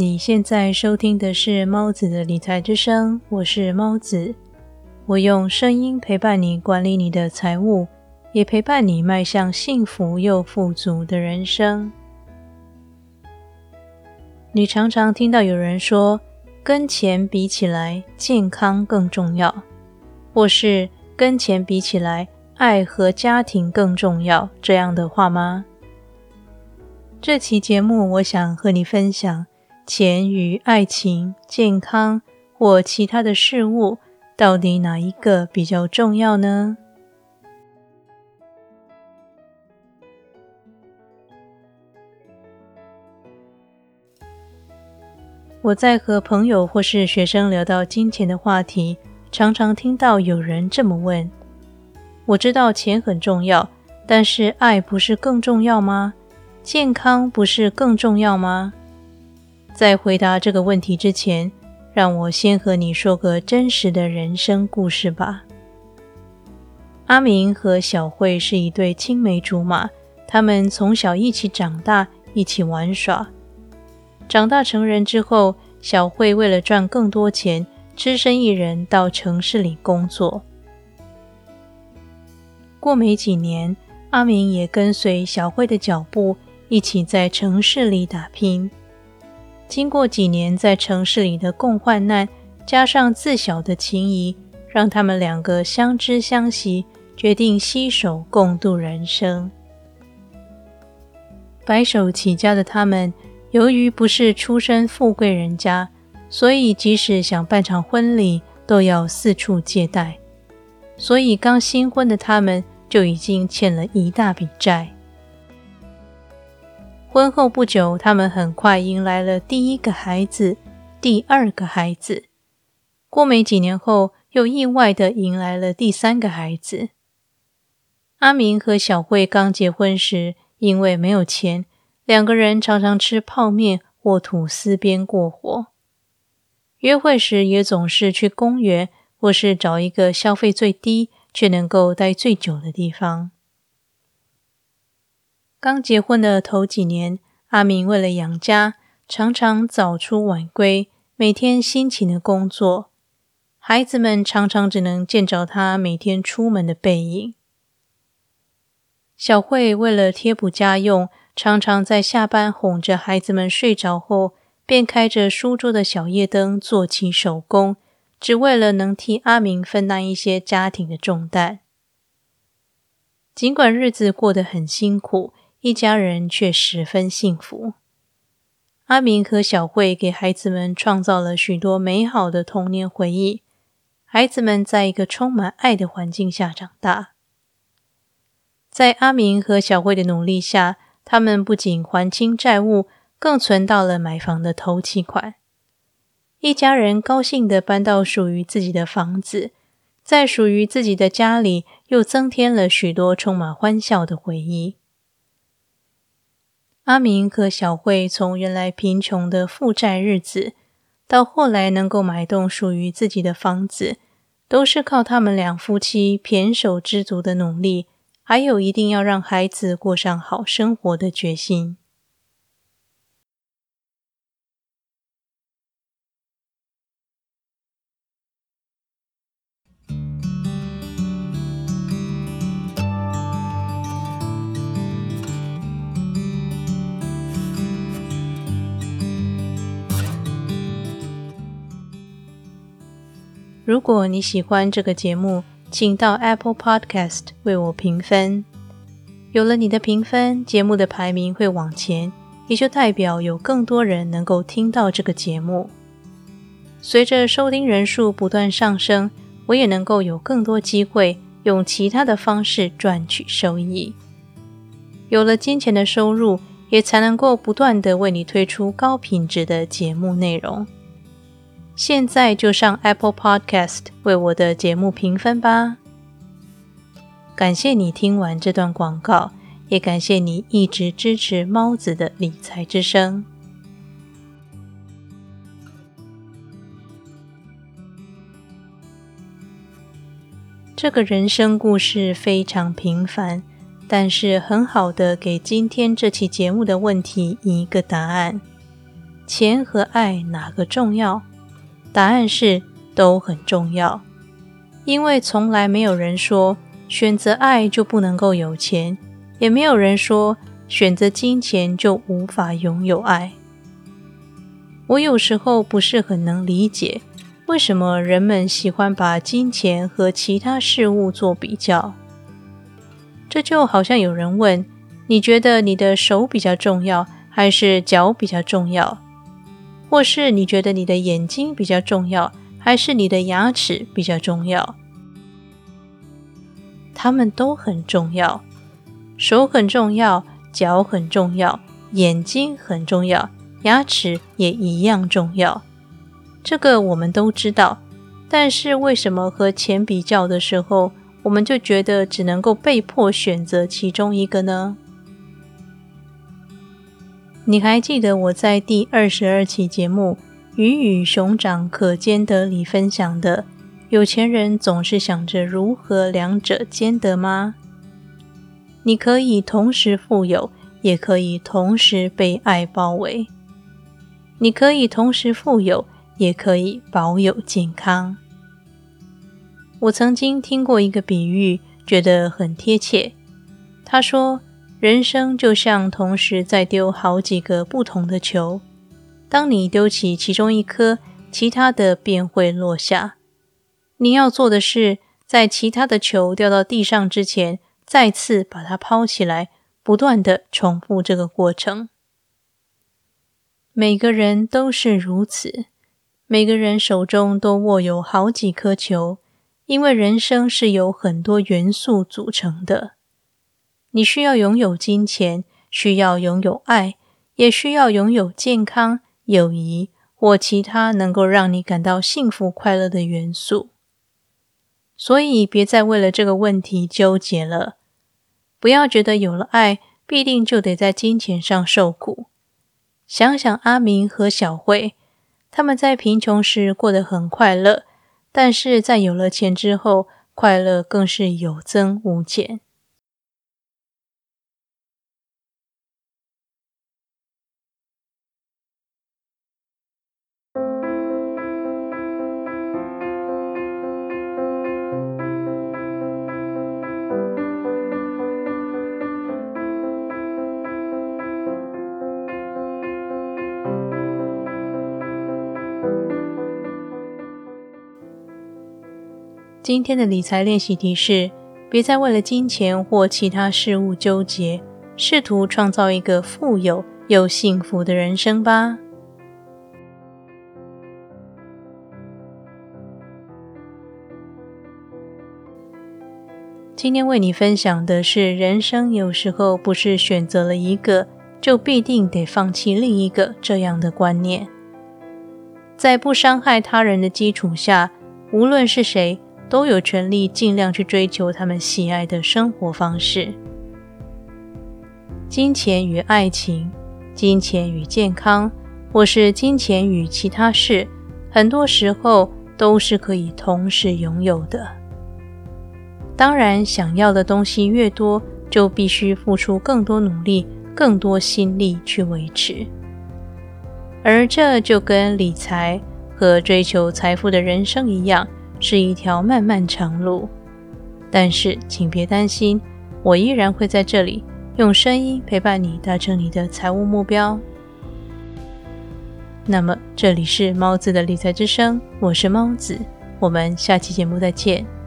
你现在收听的是猫子的理财之声，我是猫子。我用声音陪伴你管理你的财务，也陪伴你迈向幸福又富足的人生。你常常听到有人说，跟钱比起来，健康更重要，或是跟钱比起来，爱和家庭更重要这样的话吗？这期节目，我想和你分享。钱与爱情、健康或其他的事物，到底哪一个比较重要呢？我在和朋友或是学生聊到金钱的话题，常常听到有人这么问：“我知道钱很重要，但是爱不是更重要吗？健康不是更重要吗？”在回答这个问题之前，让我先和你说个真实的人生故事吧。阿明和小慧是一对青梅竹马，他们从小一起长大，一起玩耍。长大成人之后，小慧为了赚更多钱，只身一人到城市里工作。过没几年，阿明也跟随小慧的脚步，一起在城市里打拼。经过几年在城市里的共患难，加上自小的情谊，让他们两个相知相惜，决定携手共度人生。白手起家的他们，由于不是出身富贵人家，所以即使想办场婚礼，都要四处借贷，所以刚新婚的他们就已经欠了一大笔债。婚后不久，他们很快迎来了第一个孩子，第二个孩子。过没几年后，又意外的迎来了第三个孩子。阿明和小慧刚结婚时，因为没有钱，两个人常常吃泡面或吐司边过活。约会时也总是去公园，或是找一个消费最低却能够待最久的地方。刚结婚的头几年，阿明为了养家，常常早出晚归，每天辛勤的工作。孩子们常常只能见着他每天出门的背影。小慧为了贴补家用，常常在下班哄着孩子们睡着后，便开着书桌的小夜灯做起手工，只为了能替阿明分担一些家庭的重担。尽管日子过得很辛苦。一家人却十分幸福。阿明和小慧给孩子们创造了许多美好的童年回忆。孩子们在一个充满爱的环境下长大。在阿明和小慧的努力下，他们不仅还清债务，更存到了买房的头期款。一家人高兴地搬到属于自己的房子，在属于自己的家里，又增添了许多充满欢笑的回忆。阿明和小慧从原来贫穷的负债日子，到后来能够买栋属于自己的房子，都是靠他们两夫妻胼手知足的努力，还有一定要让孩子过上好生活的决心。如果你喜欢这个节目，请到 Apple Podcast 为我评分。有了你的评分，节目的排名会往前，也就代表有更多人能够听到这个节目。随着收听人数不断上升，我也能够有更多机会用其他的方式赚取收益。有了金钱的收入，也才能够不断的为你推出高品质的节目内容。现在就上 Apple Podcast 为我的节目评分吧！感谢你听完这段广告，也感谢你一直支持猫子的理财之声。这个人生故事非常平凡，但是很好的给今天这期节目的问题一个答案。钱和爱哪个重要？答案是都很重要，因为从来没有人说选择爱就不能够有钱，也没有人说选择金钱就无法拥有爱。我有时候不是很能理解，为什么人们喜欢把金钱和其他事物做比较。这就好像有人问：你觉得你的手比较重要，还是脚比较重要？或是你觉得你的眼睛比较重要，还是你的牙齿比较重要？它们都很重要，手很重要，脚很重要，眼睛很重要，牙齿也一样重要。这个我们都知道，但是为什么和钱比较的时候，我们就觉得只能够被迫选择其中一个呢？你还记得我在第二十二期节目《鱼与熊掌可兼得》里分享的，有钱人总是想着如何两者兼得吗？你可以同时富有，也可以同时被爱包围；你可以同时富有，也可以保有健康。我曾经听过一个比喻，觉得很贴切。他说。人生就像同时在丢好几个不同的球，当你丢起其中一颗，其他的便会落下。你要做的是，在其他的球掉到地上之前，再次把它抛起来，不断的重复这个过程。每个人都是如此，每个人手中都握有好几颗球，因为人生是由很多元素组成的。你需要拥有金钱，需要拥有爱，也需要拥有健康、友谊或其他能够让你感到幸福快乐的元素。所以，别再为了这个问题纠结了。不要觉得有了爱，必定就得在金钱上受苦。想想阿明和小慧，他们在贫穷时过得很快乐，但是在有了钱之后，快乐更是有增无减。今天的理财练习题是：别再为了金钱或其他事物纠结，试图创造一个富有又幸福的人生吧。今天为你分享的是：人生有时候不是选择了一个，就必定得放弃另一个这样的观念。在不伤害他人的基础下，无论是谁。都有权利尽量去追求他们喜爱的生活方式。金钱与爱情，金钱与健康，或是金钱与其他事，很多时候都是可以同时拥有的。当然，想要的东西越多，就必须付出更多努力、更多心力去维持。而这就跟理财和追求财富的人生一样。是一条漫漫长路，但是请别担心，我依然会在这里用声音陪伴你达成你的财务目标。那么，这里是猫子的理财之声，我是猫子，我们下期节目再见。